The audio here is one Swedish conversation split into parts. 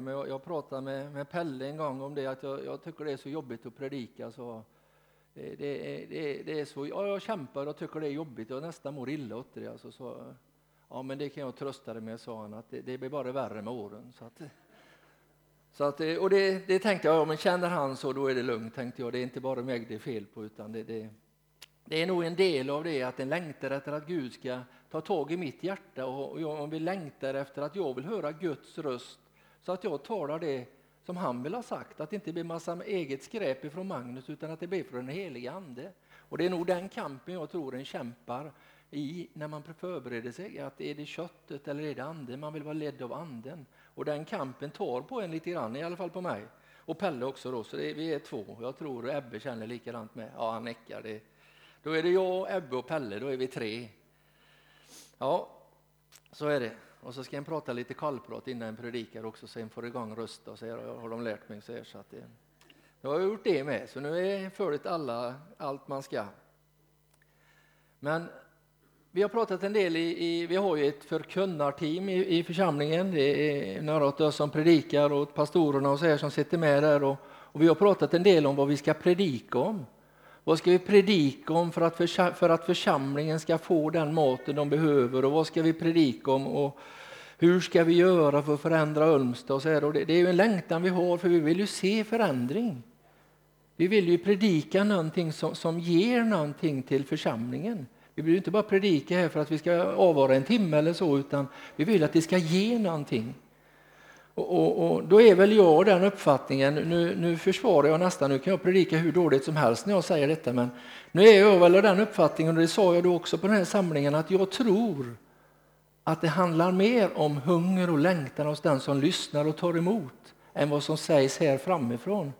Men jag, jag pratade med, med Pelle en gång om det, att jag, jag tycker det är så jobbigt att predika. Så eh, det, det, det, det är så, ja, jag kämpar och tycker det är jobbigt, jag nästan mår illa åt det. Alltså, så, ja, men det kan jag trösta dig med, sa han, att det, det blir bara värre med åren. Så att, så att, eh, och det, det tänkte jag, ja, men känner han så då är det lugnt, tänkte jag. Det är inte bara mig det är fel på, utan det, det, det är nog en del av det att en längtar efter att Gud ska ta tag i mitt hjärta och jag vi längtar efter att jag vill höra Guds röst så att jag talar det som han vill ha sagt, att det inte blir massa eget skräp ifrån Magnus utan att det blir från den helige Ande. Och det är nog den kampen jag tror en kämpar i när man förbereder sig. Att är det köttet eller är det anden? Man vill vara ledd av anden. Och den kampen tar på en lite grann, i alla fall på mig. Och Pelle också då, så det, vi är två. Jag tror Ebbe känner likadant med. Ja, han nickar. Det. Då är det jag, Ebbe och Pelle, då är vi tre. Ja, så är det. Och så ska en prata lite kallprat innan en predikar också, så en får igång rösten. Så har de lärt mig så, här, så att det, Nu har jag gjort det med, så nu är följt alla, allt man ska. Men vi har pratat en del i, i vi har ju ett förkunnarteam i, i församlingen. Det är några av oss som predikar och pastorerna och så här som sitter med där. Och, och vi har pratat en del om vad vi ska predika om. Vad ska vi predika om för att, för att församlingen ska få den maten de behöver och vad ska vi predika om och hur ska vi göra för att förändra Ölmstad och så här. Och det, det är ju en längtan vi har för vi vill ju se förändring. Vi vill ju predika någonting som, som ger någonting till församlingen. Vi vill inte bara predika här för att vi ska avvara en timme eller så utan vi vill att det ska ge någonting. Och, och, och, då är väl jag den uppfattningen, nu, nu försvarar jag nästan, nu kan jag predika hur dåligt som helst när jag säger detta, men nu är jag väl den uppfattningen, och det sa jag då också på den här samlingen, att jag tror att det handlar mer om hunger och längtan hos den som lyssnar och tar emot än vad som sägs här framifrån.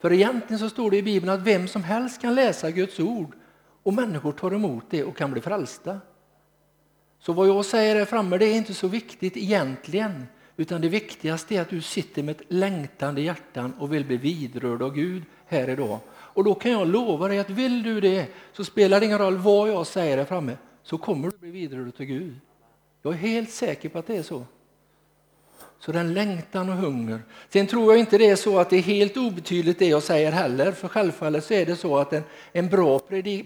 För egentligen så står det i Bibeln att vem som helst kan läsa Guds ord och människor tar emot det och kan bli frälsta. Så vad jag säger här framme det är inte så viktigt egentligen. Utan det viktigaste är att du sitter med ett längtande hjärtan och vill bli vidrörd av Gud här idag. Och då kan jag lova dig att vill du det så spelar det ingen roll vad jag säger här framme så kommer du bli vidrörd av Gud. Jag är helt säker på att det är så. Så den längtan och hunger. Sen tror jag inte det är så att det är helt obetydligt det jag säger heller. För självfallet så är det så att en, en bra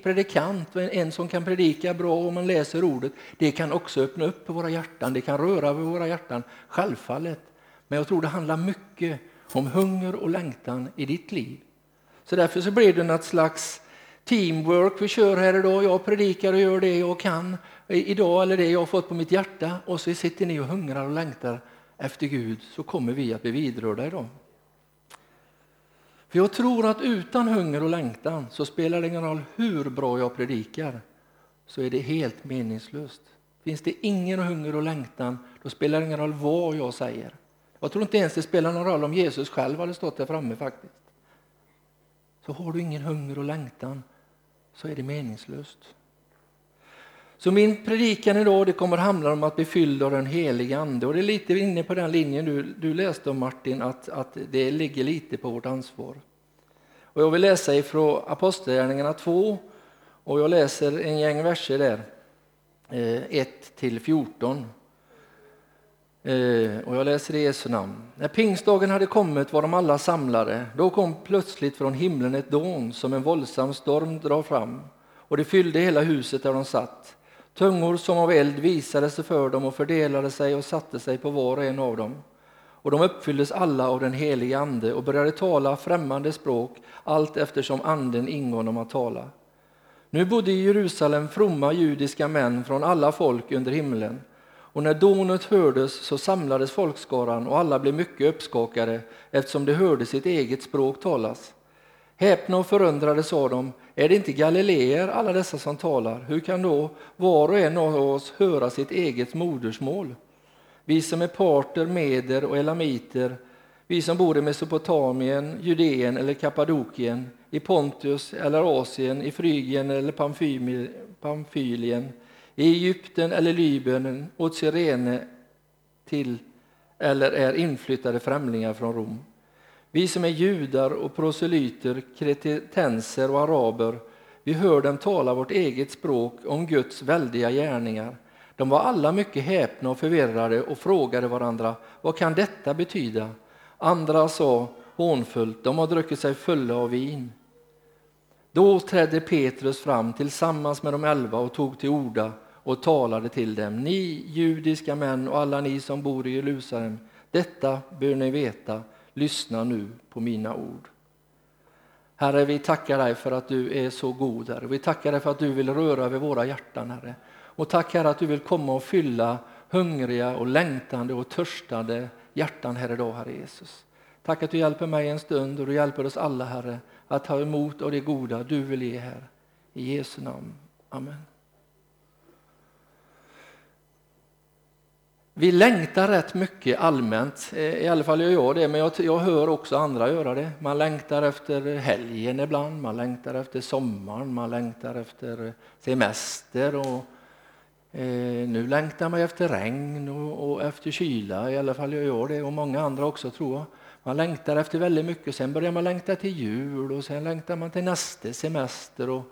predikant, en som kan predika bra om man läser ordet, det kan också öppna upp våra hjärtan, det kan röra vid våra hjärtan. Självfallet. Men jag tror det handlar mycket om hunger och längtan i ditt liv. Så därför så blir det något slags teamwork vi kör här idag. Jag predikar och gör det jag kan idag eller det jag har fått på mitt hjärta och så sitter ni och hungrar och längtar efter Gud så kommer vi att bli vidrörda idag. För jag tror att utan hunger och längtan så spelar det ingen roll hur bra jag predikar så är det helt meningslöst. Finns det ingen hunger och längtan då spelar det ingen roll vad jag säger. Jag tror inte ens det spelar någon roll om Jesus själv hade stått där framme faktiskt. Så har du ingen hunger och längtan så är det meningslöst. Så min predikan idag det kommer handla om att bli fylld av den helige Ande. Och det är lite inne på den linjen du, du läste om Martin, att, att det ligger lite på vårt ansvar. Och jag vill läsa ifrån Apostlagärningarna 2 och jag läser en gäng verser där, eh, 1 till 14. Eh, och jag läser i Jesu namn. När pingstdagen hade kommit var de alla samlade. Då kom plötsligt från himlen ett dån som en våldsam storm drar fram och det fyllde hela huset där de satt. Tungor som av eld visade sig för dem och fördelade sig och satte sig på var och en av dem. Och de uppfylldes alla av den helige Ande och började tala främmande språk allt eftersom Anden ingav dem att tala. Nu bodde i Jerusalem fromma judiska män från alla folk under himlen. Och när dånet hördes så samlades folkskaran och alla blev mycket uppskakade eftersom de hörde sitt eget språk talas. Häpna och förundrade sa de, är det inte galileer alla dessa som talar? Hur kan då var och en av oss höra sitt eget modersmål? Vi som är parter, meder och elamiter, vi som bor i Mesopotamien, Judeen eller Kappadokien, i Pontus eller Asien, i Frygien eller Pamfylien, i Egypten eller Libyen, åt Sirene till eller är inflyttade främlingar från Rom. Vi som är judar och proselyter, kretenser och araber, vi hör dem tala vårt eget språk om Guds väldiga gärningar. De var alla mycket häpna och förvirrade och frågade varandra vad kan detta betyda? Andra sa hånfullt, de har druckit sig fulla av vin. Då trädde Petrus fram tillsammans med de elva och tog till orda och talade till dem. Ni judiska män och alla ni som bor i Jerusalem, detta bör ni veta. Lyssna nu på mina ord. Herre, vi tackar dig för att du är så god, Herre. Vi tackar dig för att du vill röra vid våra hjärtan, Herre. Och tack Herre att du vill komma och fylla hungriga och längtande och törstande hjärtan här idag, Herre Jesus. Tack att du hjälper mig en stund och du hjälper oss alla, Herre, att ta emot av det goda du vill ge här. I Jesu namn. Amen. Vi längtar rätt mycket allmänt, eh, i alla fall gör jag det, men jag, jag hör också andra göra det. Man längtar efter helgen ibland, man längtar efter sommaren, man längtar efter eh, semester och eh, nu längtar man efter regn och, och, efter kyla, i alla fall gör jag det och många andra också tror jag. Man längtar efter väldigt mycket, sen börjar man längta till jul och sen längtar man till nästa semester och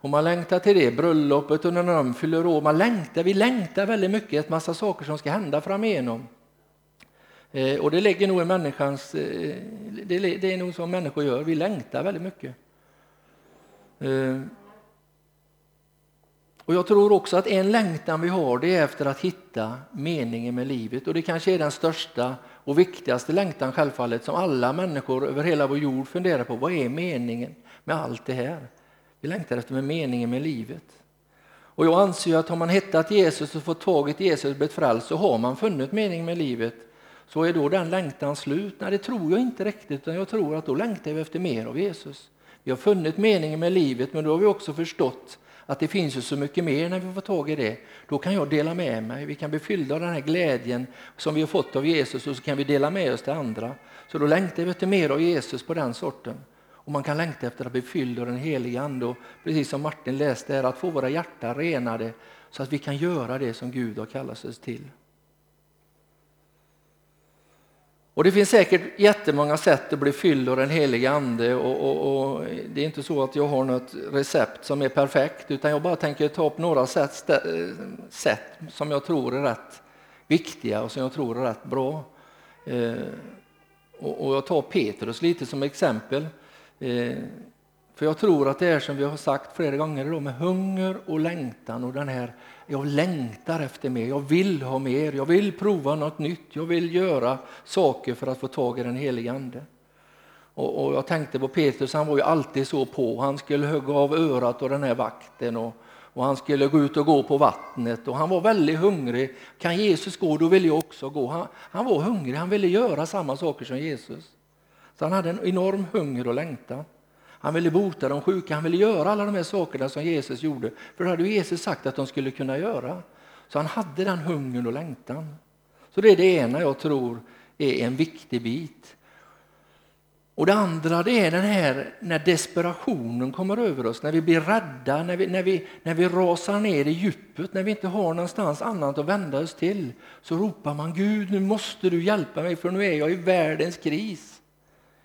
och man längtar till det bröllopet och när de fyller år. Man längtar, vi längtar väldigt mycket, ett massa saker som ska hända framigenom. Eh, och det ligger nog i människans, eh, det, det, är nog som människor gör, vi längtar väldigt mycket. Eh, och jag tror också att en längtan vi har det är efter att hitta meningen med livet och det kanske är den största och viktigaste längtan självfallet som alla människor över hela vår jord funderar på. Vad är meningen med allt det här? Vi längtar efter med meningen med livet. Och jag anser att har man hittat Jesus och fått tag i Jesus och blivit frälst så har man funnit meningen med livet. Så är då den längtan slut? Nej, det tror jag inte riktigt, utan jag tror att då längtar vi efter mer av Jesus. Vi har funnit meningen med livet, men då har vi också förstått att det finns ju så mycket mer när vi får tag i det. Då kan jag dela med mig, vi kan bli fyllda av den här glädjen som vi har fått av Jesus och så kan vi dela med oss till andra. Så då längtar vi efter mer av Jesus på den sorten. Och man kan längta efter att bli fylld av den helige Ande och precis som Martin läste här, att få våra hjärtan renade så att vi kan göra det som Gud har kallat oss till. Och Det finns säkert jättemånga sätt att bli fylld av den helige Ande och, och, och, det är inte så att jag har något recept som är perfekt utan jag bara tänker ta upp några sätt, sätt som jag tror är rätt viktiga och som jag tror är rätt bra. Eh, och, och jag tar Petrus lite som exempel. Eh, för jag tror att det är som vi har sagt flera gånger idag med hunger och längtan och den här jag längtar efter mer, jag vill ha mer, jag vill prova något nytt, jag vill göra saker för att få tag i den helige Ande. Och, och jag tänkte på Petrus, han var ju alltid så på, han skulle hugga av örat och den här vakten och, och han skulle gå ut och gå på vattnet och han var väldigt hungrig. Kan Jesus gå, då vill jag också gå. Han, han var hungrig, han ville göra samma saker som Jesus. Så han hade en enorm hunger och längtan. Han ville bota de sjuka, han ville göra alla de här sakerna som Jesus gjorde. För det hade Jesus sagt att de skulle kunna göra. Så han hade den hungern och längtan. Så det är det ena jag tror är en viktig bit. Och det andra det är den här när desperationen kommer över oss, när vi blir rädda, när vi, när vi, när vi rasar ner i djupet, när vi inte har någonstans annat att vända oss till. Så ropar man Gud, nu måste du hjälpa mig för nu är jag i världens kris.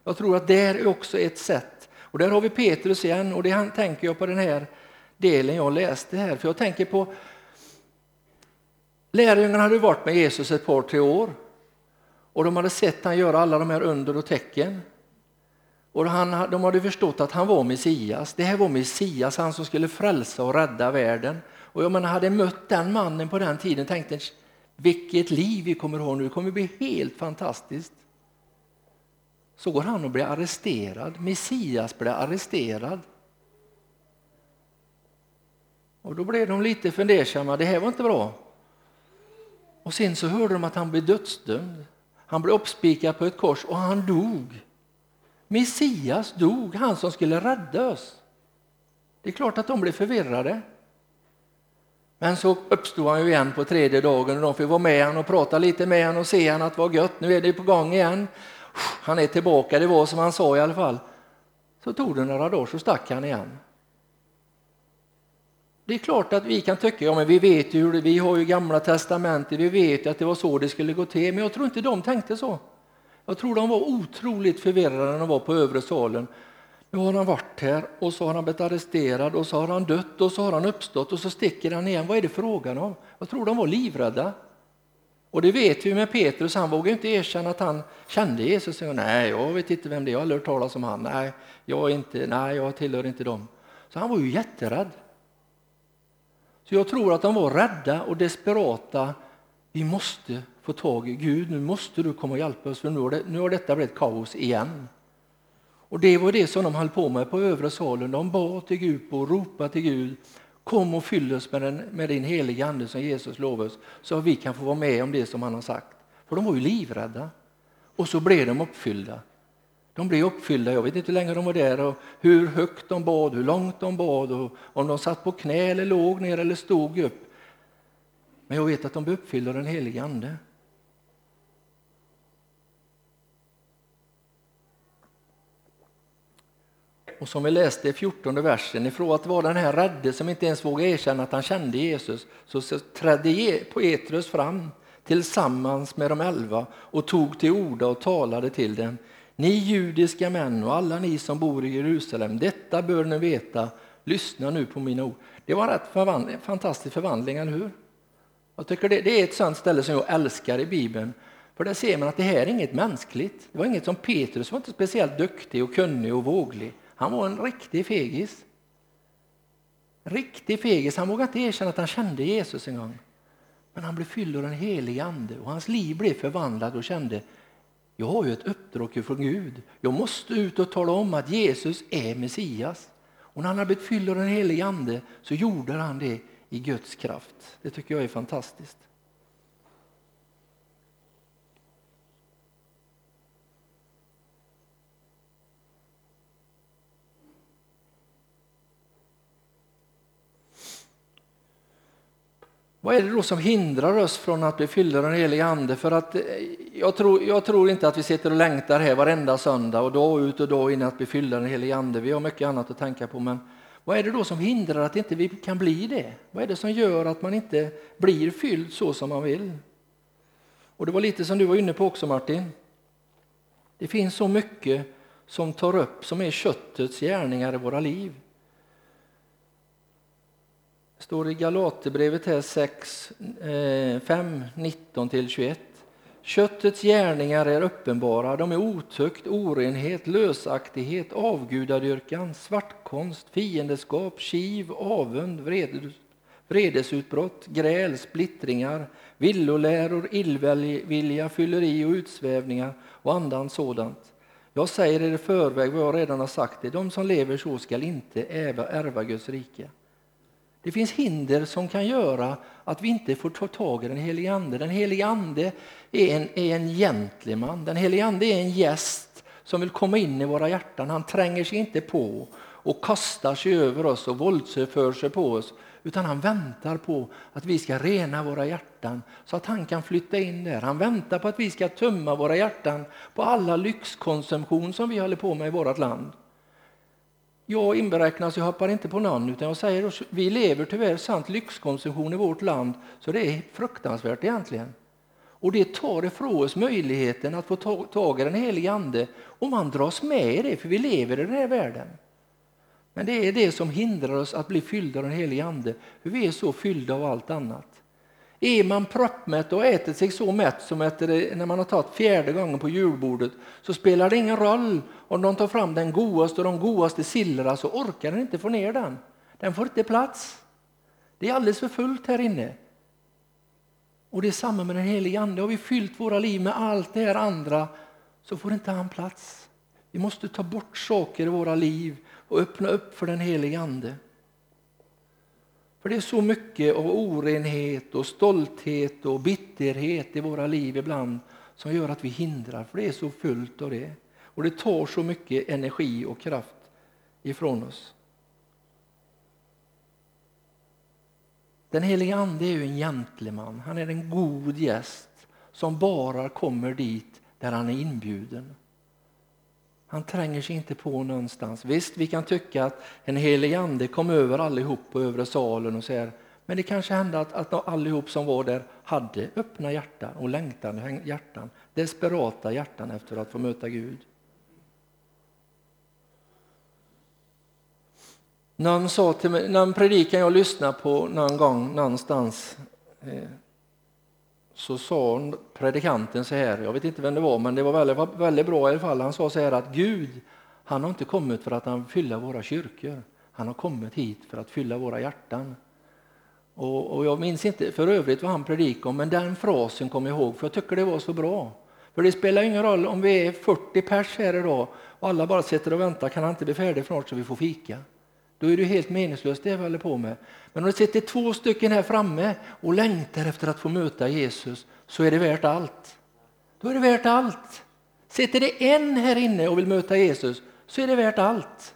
Jag tror att det är också ett sätt. Och där har vi Petrus igen och det tänker jag på den här delen jag läste här. För jag tänker på Lärjungarna hade varit med Jesus ett par, tre år och de hade sett han göra alla de här under och tecken. Och han, de hade förstått att han var Messias. Det här var Messias, han som skulle frälsa och rädda världen. Och jag menar, hade mött den mannen på den tiden tänkte vilket liv vi kommer ha nu, det kommer bli helt fantastiskt så går han och blir arresterad. Messias blir arresterad. Och då blev de lite fundersamma, det här var inte bra. Och sen så hörde de att han blev dödsdömd. Han blev uppspikad på ett kors och han dog. Messias dog, han som skulle rädda oss. Det är klart att de blev förvirrade. Men så uppstod han ju igen på tredje dagen och de fick vara med honom och prata lite med honom och se han att det var gött, nu är det på gång igen han är tillbaka, det var som han sa i alla fall. Så tog det några dagar så stack han igen. Det är klart att vi kan tycka, ja men vi vet ju, vi har ju gamla testamentet, vi vet ju att det var så det skulle gå till, men jag tror inte de tänkte så. Jag tror de var otroligt förvirrade när de var på övre salen. Nu har han varit här och så har han blivit arresterad och så har han dött och så har han uppstått och så sticker han igen. Vad är det frågan om? Jag tror de var livrädda. Och det vet vi med Petrus, han vågade inte erkänna att han kände Jesus. Nej, jag vet inte vem det är, jag har aldrig hört talas om han. Nej, jag, inte, nej, jag tillhör inte dem. Så han var ju jätterädd. Så jag tror att de var rädda och desperata. Vi måste få tag i Gud, nu måste du komma och hjälpa oss för nu har, det, nu har detta blivit kaos igen. Och det var det som de höll på med på övre salen. De bad till Gud och ropade till Gud. Kom och fyll oss med, den, med din heliga ande som Jesus lovade oss så att vi kan få vara med om det som han har sagt. För de var ju livrädda. Och så blev de uppfyllda. De blev uppfyllda. Jag vet inte hur länge de var där och hur högt de bad, hur långt de bad och om de satt på knä eller låg ner eller stod upp. Men jag vet att de blev uppfyllda av den helige Ande. Och som vi läste i 14 versen, ifrån att vara den här rädde som inte ens vågade erkänna att han kände Jesus, så trädde Petrus fram tillsammans med de elva och tog till orda och talade till dem. Ni judiska män och alla ni som bor i Jerusalem, detta bör ni veta. Lyssna nu på mina ord. Det var en rätt förvandling, fantastisk förvandling, eller hur? Jag tycker det, det är ett sånt ställe som jag älskar i Bibeln. För där ser man att det här är inget mänskligt. Det var inget som Petrus var inte speciellt duktig och kunnig och våglig. Han var en riktig fegis. Riktig fegis. Han vågade inte erkänna att han kände Jesus en gång. Men han blev fylld av den helige Ande och hans liv blev förvandlat och kände jag har ju ett uppdrag från Gud. Jag måste ut och tala om att Jesus är Messias. Och när han hade blivit fylld av den helige Ande så gjorde han det i Guds kraft. Det tycker jag är fantastiskt. Vad är det då som hindrar oss från att bli fyllda av den helige Ande? För att eh, jag, tror, jag tror inte att vi sitter och längtar här varenda söndag och dag ut och dag in att bli fyllda av den helige Ande. Vi har mycket annat att tänka på. Men vad är det då som hindrar att inte vi kan bli det? Vad är det som gör att man inte blir fylld så som man vill? Och Det var lite som du var inne på också Martin. Det finns så mycket som tar upp, som är köttets gärningar i våra liv står i Galaterbrevet här 6, 5, 19-21. Köttets gärningar är uppenbara, de är otukt, orenhet, lösaktighet, avgudadyrkan, svartkonst, fiendeskap, kiv, avund, vredesutbrott, gräl, splittringar, villoläror, illvilja, fylleri och utsvävningar och andan sådant. Jag säger er i förväg vad jag redan har sagt, det de som lever så skall inte ärva Guds rike. Det finns hinder som kan göra att vi inte får ta tag i den helige Ande. Den helige Ande är en, är en gentleman. Den helige Ande är en gäst som vill komma in i våra hjärtan. Han tränger sig inte på och kastar sig över oss och våldsför sig på oss. Utan han väntar på att vi ska rena våra hjärtan så att han kan flytta in där. Han väntar på att vi ska tömma våra hjärtan på alla lyxkonsumtion som vi håller på med i vårt land. Jag inberäknas, jag hoppar inte på någon, utan jag säger att vi lever tyvärr sant lyxkonsumtion i vårt land, så det är fruktansvärt egentligen. Och det tar ifrån oss möjligheten att få tag i den helige Ande och man dras med i det, för vi lever i den här världen. Men det är det som hindrar oss att bli fyllda av den helige Ande, för vi är så fyllda av allt annat. Är man proppmätt och ätit sig så mätt som efter när man har tagit fjärde gången på julbordet så spelar det ingen roll om de tar fram den godaste och de godaste sillerna så orkar den inte få ner den. Den får inte plats. Det är alldeles för fullt här inne. Och det är samma med den helige Ande. Har vi fyllt våra liv med allt det här andra så får inte han plats. Vi måste ta bort saker i våra liv och öppna upp för den helige Ande. För det är så mycket av orenhet och stolthet och bitterhet i våra liv ibland som gör att vi hindrar, för det är så fullt av det. Och det tar så mycket energi och kraft ifrån oss. Den helige Ande är ju en gentleman, han är en god gäst som bara kommer dit där han är inbjuden. Han tränger sig inte på någonstans. Visst, vi kan tycka att en helig ande kom över allihop på övre salen och så Men det kanske hände att, att allihop som var där hade öppna hjärtan och längtande hjärtan, desperata hjärtan efter att få möta Gud. Någon sa till mig, någon predikan jag lyssnade på någon gång någonstans eh, så sa predikanten så här, jag vet inte vem det var, men det var väldigt, väldigt bra i alla fall. Han sa så här att Gud, han har inte kommit för att han fylla våra kyrkor. Han har kommit hit för att fylla våra hjärtan. Och, och jag minns inte för övrigt vad han predikade om, men den frasen kom jag ihåg, för jag tycker det var så bra. För det spelar ingen roll om vi är 40 pers här idag och alla bara sitter och väntar, kan han inte bli färdig snart så vi får fika? Då är det helt meningslöst det vi håller på med. Men om det sitter två stycken här framme och längtar efter att få möta Jesus så är det värt allt. Då är det värt allt. Sitter det en här inne och vill möta Jesus så är det värt allt.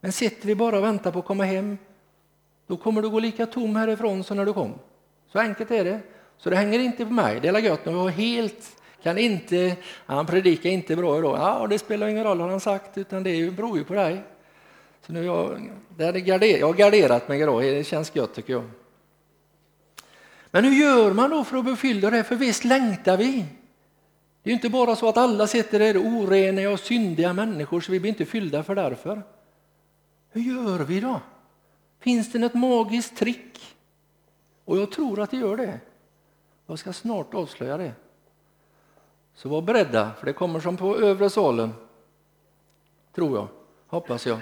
Men sitter vi bara och väntar på att komma hem då kommer du gå lika tom härifrån som när du kom. Så enkelt är det. Så det hänger inte på mig. Det är gött när vi har helt kan inte, han predikar inte bra idag. Ja, det spelar ingen roll har han sagt, utan det beror ju på dig. Så nu jag, det är garder, jag har garderat mig idag, det känns gött tycker jag. Men hur gör man då för att befylla det? För visst längtar vi. Det är inte bara så att alla sitter där orena och syndiga människor så vi blir inte fyllda för därför. Hur gör vi då? Finns det något magiskt trick? Och jag tror att det gör det. Jag ska snart avslöja det. Så var beredda, för det kommer som på övre salen. Tror jag, hoppas jag.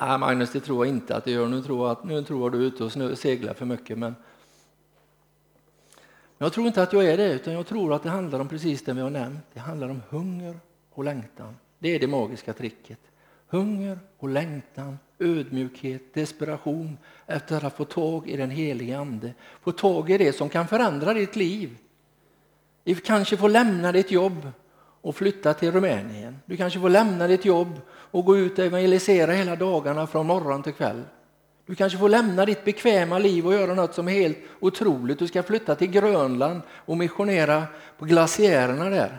Nej, Magnus, det tror jag inte att det gör. Nu tror jag att nu tror jag du är ute och seglar för mycket. Men jag tror inte att jag är det, utan jag tror att det handlar om precis det vi har nämnt. Det handlar om hunger och längtan. Det är det magiska tricket. Hunger och längtan, ödmjukhet, desperation efter att få tag i den helige Ande. Få tag i det som kan förändra ditt liv. Kanske få lämna ditt jobb och flytta till Rumänien. Du kanske får lämna ditt jobb och gå ut och evangelisera hela dagarna från morgon till kväll. Du kanske får lämna ditt bekväma liv och göra något som är helt otroligt. Du ska flytta till Grönland och missionera på glaciärerna där.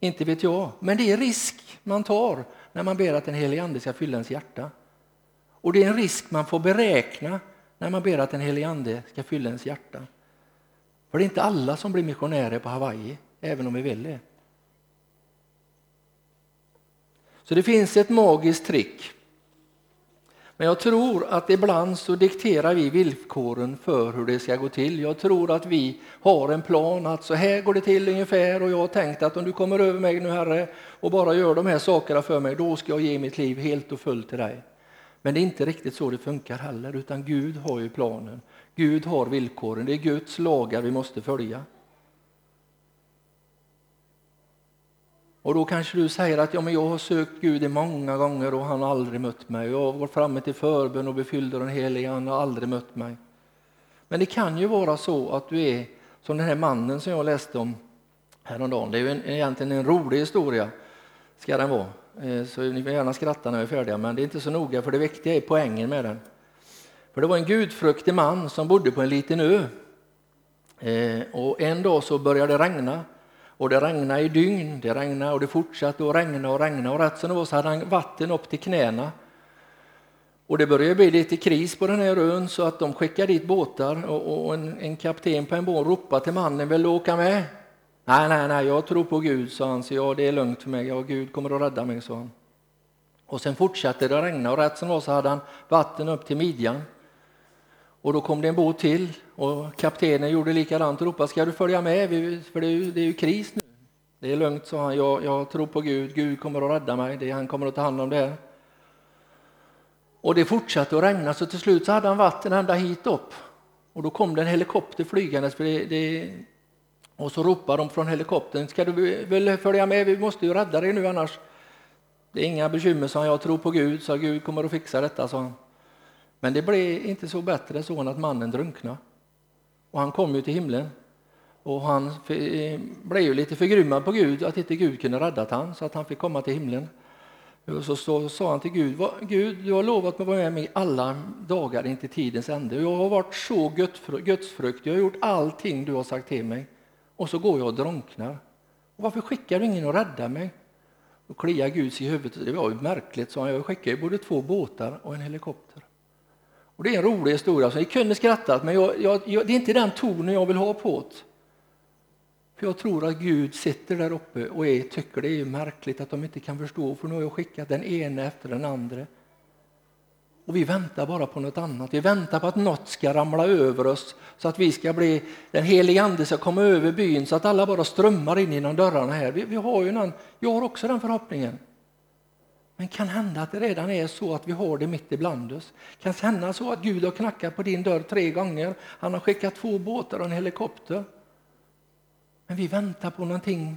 Inte vet jag, men det är risk man tar när man ber att den helige Ande ska fylla ens hjärta. Och det är en risk man får beräkna när man ber att den helige Ande ska fylla ens hjärta. För det är inte alla som blir missionärer på Hawaii, även om vi vill det. Så det finns ett magiskt trick. Men jag tror att ibland så dikterar vi villkoren för hur det ska gå till. Jag tror att vi har en plan att så här går det till ungefär och jag har tänkt att om du kommer över mig nu Herre och bara gör de här sakerna för mig, då ska jag ge mitt liv helt och fullt till dig. Men det är inte riktigt så det funkar heller, utan Gud har ju planen. Gud har villkoren, det är Guds lagar vi måste följa. Och då kanske du säger att ja, men jag har sökt Gud i många gånger och han har aldrig mött mig. Jag har gått framme till förbön och befylld den helige, han har aldrig mött mig. Men det kan ju vara så att du är som den här mannen som jag läste om häromdagen. Det är ju en, egentligen en rolig historia, ska den vara. Eh, så ni får gärna skratta när vi är färdiga, men det är inte så noga för det viktiga är poängen med den. För det var en gudfruktig man som bodde på en liten ö. Eh, och en dag så började det regna och det regnade i dygn, det regnade och det fortsatte att regna och regna och rätt som det var så hade han vatten upp till knäna. Och det började bli lite kris på den här ön så att de skickade dit båtar och, och en, en, kapten på en båt ropade till mannen, vill du åka med? Nej, nej, nej, jag tror på Gud, sa han, så ja, det är lugnt för mig, ja, Gud kommer att rädda mig, sa han. Och sen fortsatte det regna och rätt som var så hade han vatten upp till midjan. Och då kom det en båt till och kaptenen gjorde likadant och ropade, ska du följa med? För det är ju, det är ju kris nu. Det är lugnt, sa han, jag, jag tror på Gud, Gud kommer att rädda mig, det, han kommer att ta hand om det. Och det fortsatte att regna så till slut så hade han vatten ända hit upp. Och då kom det en helikopter flygandes för det, det, och så ropade de från helikoptern, ska du väl följa med, vi måste ju rädda dig nu annars. Det är inga bekymmer, sa han, jag tror på Gud, så Gud kommer att fixa detta, sa han. Men det blev inte så bättre så än att mannen drunknade. Och han kom ju till himlen. Och han blev ju lite förgrymmad på Gud, att inte Gud kunde räddat han så att han fick komma till himlen. Och så, så sa han till Gud, Gud, du har lovat mig att vara med mig alla dagar in till tidens ände. Jag har varit så gudsfrukt, jag har gjort allting du har sagt till mig. Och så går jag och drunknar. Och varför skickar du ingen och räddar mig? Då kliar Gud sig i huvudet. Det var ju märkligt, så han. Jag skickar ju både två båtar och en helikopter. Och Det är en rolig historia, så ni kunde skrattat, men jag, jag, jag, det är inte den tonen jag vill ha på det. För jag tror att Gud sitter där uppe och är, tycker det är märkligt att de inte kan förstå, för nu har jag skickat den ene efter den andra. Och vi väntar bara på något annat. Vi väntar på att något ska ramla över oss så att vi ska bli, den helige Ande ska komma över byn så att alla bara strömmar in genom dörrarna här. Vi, vi har ju någon, jag har också den förhoppningen. Men kan hända att det redan är så att vi har det mitt ibland oss. Kan hända så att Gud har knackat på din dörr tre gånger. Han har skickat två båtar och en helikopter. Men vi väntar på någonting.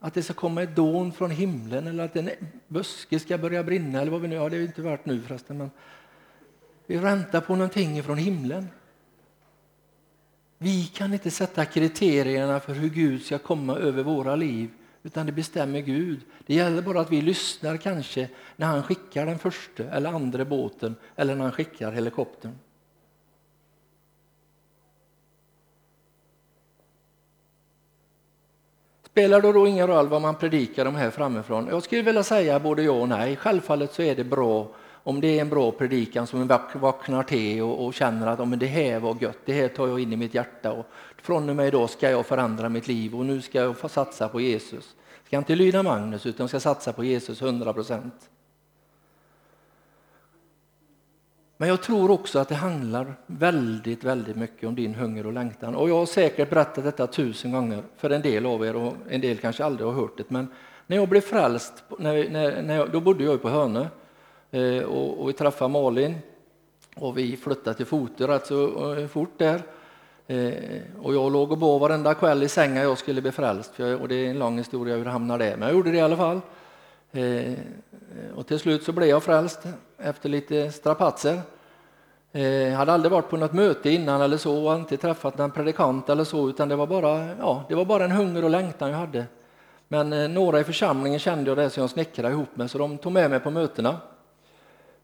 Att det ska komma ett dån från himlen eller att en buske ska börja brinna eller vad vi nu har. Det är inte värt nu förresten. Men vi väntar på någonting från himlen. Vi kan inte sätta kriterierna för hur Gud ska komma över våra liv utan det bestämmer Gud. Det gäller bara att vi lyssnar kanske när han skickar den första eller andra båten eller när han skickar helikoptern. Spelar det då ingen roll vad man predikar om här framifrån? Jag skulle vilja säga både ja och nej. Självfallet så är det bra om det är en bra predikan som vaknar till och, och känner att oh, men det här var gött, det här tar jag in i mitt hjärta och från och med idag ska jag förändra mitt liv och nu ska jag få satsa på Jesus. Jag ska inte lyda Magnus utan ska satsa på Jesus 100 procent. Men jag tror också att det handlar väldigt, väldigt mycket om din hunger och längtan. Och jag har säkert berättat detta tusen gånger för en del av er och en del kanske aldrig har hört det. Men när jag blev frälst, när, när, när jag, då bodde jag på Hönö Eh, och, och vi träffade Malin och vi flyttade till Fote rätt så eh, fort där. Eh, och jag låg och bad varenda kväll i sängen jag skulle bli frälst. Och det är en lång historia hur jag hamnade där, men jag gjorde det i alla fall. Och till slut så blev jag frälst efter lite strapatser. Jag hade aldrig varit på något möte innan eller så, och inte träffat någon predikant eller så, utan det var bara, ja, det var bara en hunger och längtan jag hade. Men några i församlingen kände jag det som jag snickrade ihop med, så de tog med mig på mötena.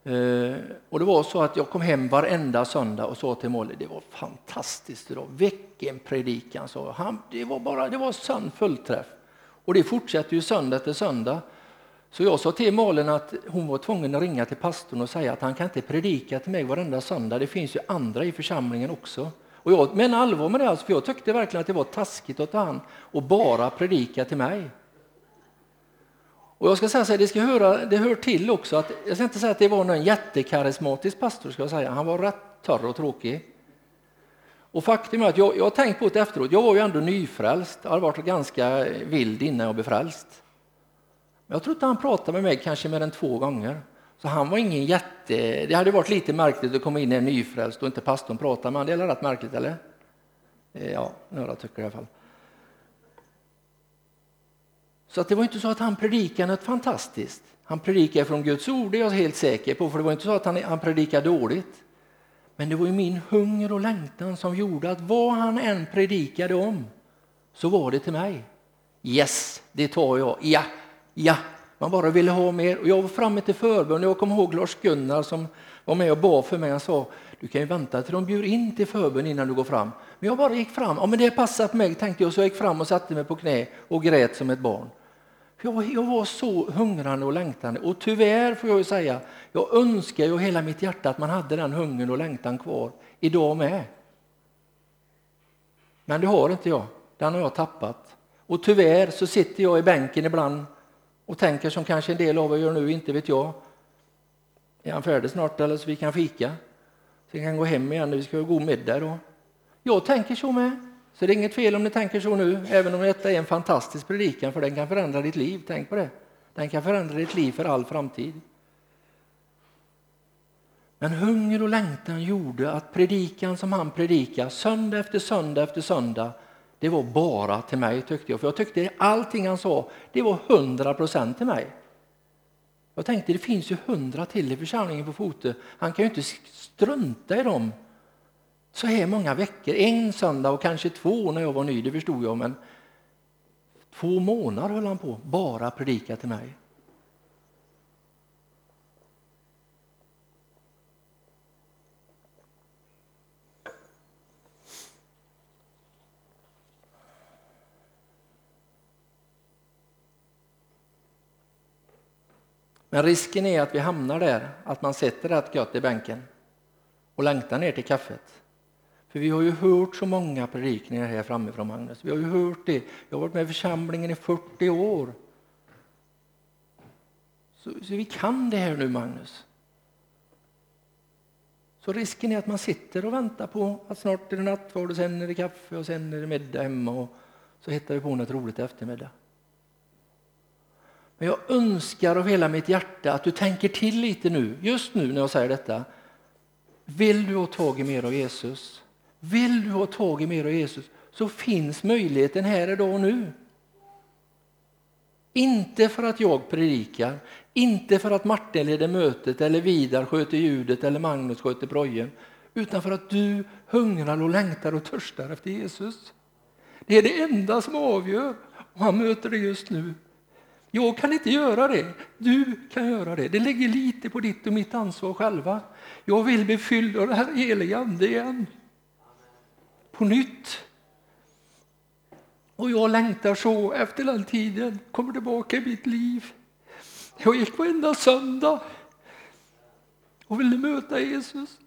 Eh, och det var så att jag kom hem varenda söndag och sa till Molly, det var fantastiskt idag, vilken predikan, sa han. Det var bara, det var sann fullträff. Och det fortsätter ju söndag efter söndag. Så jag sa till Malin att hon var tvungen att ringa till pastorn och säga att han kan inte predika till mig varenda söndag, det finns ju andra i församlingen också. Och jag menar allvar med det, alltså, för jag tyckte verkligen att det var taskigt åt han och bara predika till mig. Och jag ska säga så här, det, ska höra, det hör till också att, jag ska inte säga att det var någon jättekarismatisk pastor, ska jag säga. han var rätt torr och tråkig. Och faktum är att jag, jag har tänkt på det efteråt, jag var ju ändå nyfrälst, jag hade varit ganska vild innan jag blev frälst. Men jag tror inte han pratade med mig kanske mer än två gånger. Så han var ingen jätte... Det hade varit lite märkligt att komma in en nyfrälst och inte pastorn pratade med honom. Det är rätt märkligt, eller? Eh, ja, några tycker i alla fall. Så att det var inte så att han predikade något fantastiskt. Han predikade från Guds ord, det är jag helt säker på, för det var inte så att han, han predikade dåligt. Men det var ju min hunger och längtan som gjorde att vad han än predikade om så var det till mig. Yes, det tar jag. Ja, ja. Man bara ville ha mer. Och jag var framme till förbön. Jag kommer ihåg Lars Gunnar som var med och bad för mig. Han sa, du kan ju vänta till de bjuder in till förbön innan du går fram. Men jag bara gick fram. Ja, men det passar på mig, tänkte jag. Så jag gick fram och satte mig på knä och grät som ett barn. Jag, jag var så hungrande och längtande och tyvärr får jag ju säga, jag önskar ju hela mitt hjärta att man hade den hungern och längtan kvar idag med. Men det har inte jag, den har jag tappat. Och tyvärr så sitter jag i bänken ibland och tänker som kanske en del av er gör nu, inte vet jag. Är han färdig snart eller så vi kan fika? Så vi kan gå hem igen vi ska ha god middag då. Jag tänker så med. Så det är inget fel om ni tänker så nu, även om detta är en fantastisk predikan, för den kan förändra ditt liv. Tänk på det. Den kan förändra ditt liv för all framtid. Men hunger och längtan gjorde att predikan som han predikade söndag efter söndag efter söndag, det var bara till mig tyckte jag. För jag tyckte allting han sa, det var hundra procent till mig. Jag tänkte det finns ju hundra till i församlingen på Fote. Han kan ju inte strunta i dem så här många veckor, en söndag och kanske två när jag var ny, det förstod jag, men två månader höll han på, bara predika till mig. Men risken är att vi hamnar där, att man sitter rätt gött i bänken och längtar ner till kaffet. För vi har ju hört så många predikningar här framme från Magnus. Vi har ju hört det. Jag har varit med i församlingen i 40 år. Så, så vi kan det här nu, Magnus. Så risken är att man sitter och väntar på att snart är det nattvard och sen är det kaffe och sen är det middag hemma och så hittar vi på något roligt eftermiddag. Men jag önskar av hela mitt hjärta att du tänker till lite nu, just nu när jag säger detta. Vill du ha tag i mer av Jesus? Vill du ha tag i mer av Jesus så finns möjligheten här idag och nu. Inte för att jag predikar, inte för att Martin leder mötet eller Vidar sköter ljudet eller Magnus sköter projen, utan för att du hungrar och längtar och törstar efter Jesus. Det är det enda som avgör och han möter det just nu. Jag kan inte göra det, du kan göra det. Det ligger lite på ditt och mitt ansvar själva. Jag vill bli fylld av den här heliga Ande igen. På nytt. Och jag längtar så efter den tiden, kommer tillbaka i mitt liv. Jag gick varenda söndag och ville möta Jesus.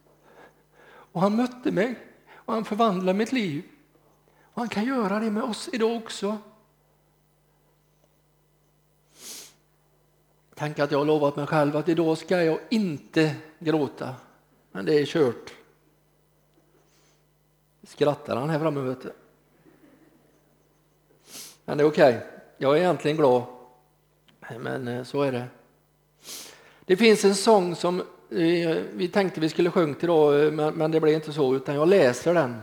Och han mötte mig och han förvandlade mitt liv. Och han kan göra det med oss idag också. Tänk att jag har lovat mig själv att idag ska jag inte gråta. Men det är kört. Skrattar han här framme vet du. Men det är okej. Okay. Jag är egentligen glad. Men eh, så är det. Det finns en sång som eh, vi tänkte vi skulle sjunga idag, eh, men det blev inte så, utan jag läser den.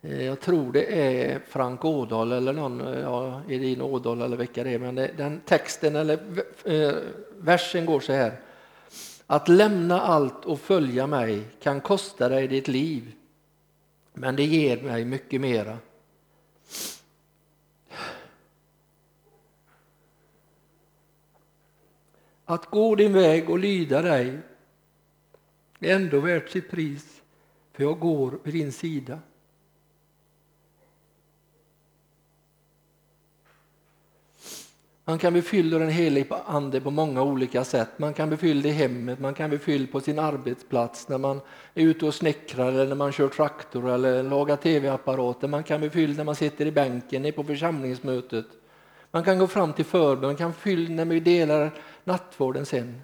Jag tror det är Frank Ådahl eller någon, ja, Edin Ådahl eller vilka det är, men den texten eller versen går så här. Att lämna allt och följa mig kan kosta dig ditt liv, men det ger mig mycket mera. Att gå din väg och lyda dig är ändå värt sitt pris, för jag går vid din sida. Man kan bli fylld av den helige Ande på många olika sätt. Man kan bli fylld i hemmet, man kan bli fylld på sin arbetsplats när man är ute och snickrar eller när man kör traktor eller lagar tv-apparater. Man kan bli fylld när man sitter i bänken på församlingsmötet. Man kan gå fram till förbön, man kan bli fylld när vi delar nattvarden sen.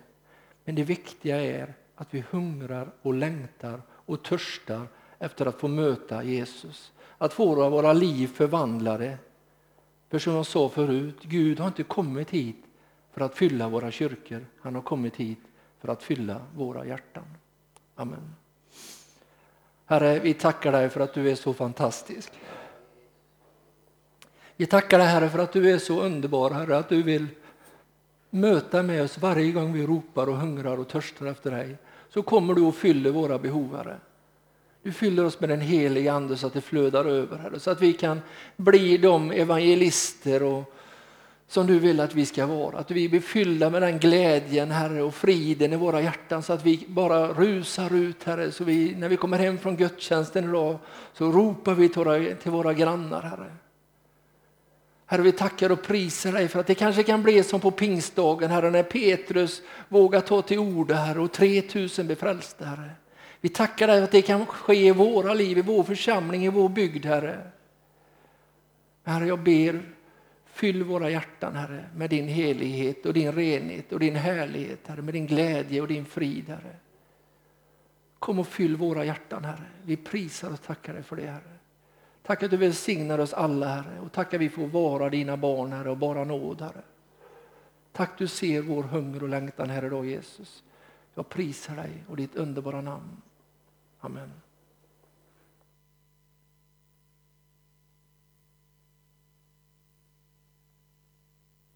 Men det viktiga är att vi hungrar och längtar och törstar efter att få möta Jesus. Att få våra liv förvandlade för som jag sa förut, Gud har inte kommit hit för att fylla våra kyrkor. Han har kommit hit för att fylla våra hjärtan. Amen. Herre, vi tackar dig för att du är så fantastisk. Vi tackar dig Herre för att du är så underbar, Herre, att du vill möta med oss varje gång vi ropar och hungrar och törstar efter dig. Så kommer du och fyller våra behov, Herre. Du fyller oss med den helige Ande så att det flödar över, Herre, så att vi kan bli de evangelister och, som du vill att vi ska vara. Att vi blir fyllda med den glädjen, Herre, och friden i våra hjärtan så att vi bara rusar ut, Herre. Så vi, när vi kommer hem från gudstjänsten idag så ropar vi till våra, till våra grannar, Herre. Herre, vi tackar och prisar dig för att det kanske kan bli som på pingstdagen, Herre, när Petrus vågar ta till orda, Herre, och 3000 blir frälsta, Herre. Vi tackar dig att det kan ske i våra liv, i vår församling, i vår bygd, Herre. Herre, jag ber, fyll våra hjärtan, Herre, med din helighet och din renhet och din härlighet, Herre, med din glädje och din frid, Herre. Kom och fyll våra hjärtan, Herre. Vi prisar och tackar dig för det, Herre. Tack att du välsignar oss alla, Herre, och tack att vi får vara dina barn, Herre, och bara nåd, Herre. Tack du ser vår hunger och längtan, Herre, då, Jesus. Jag prisar dig och ditt underbara namn. Amen.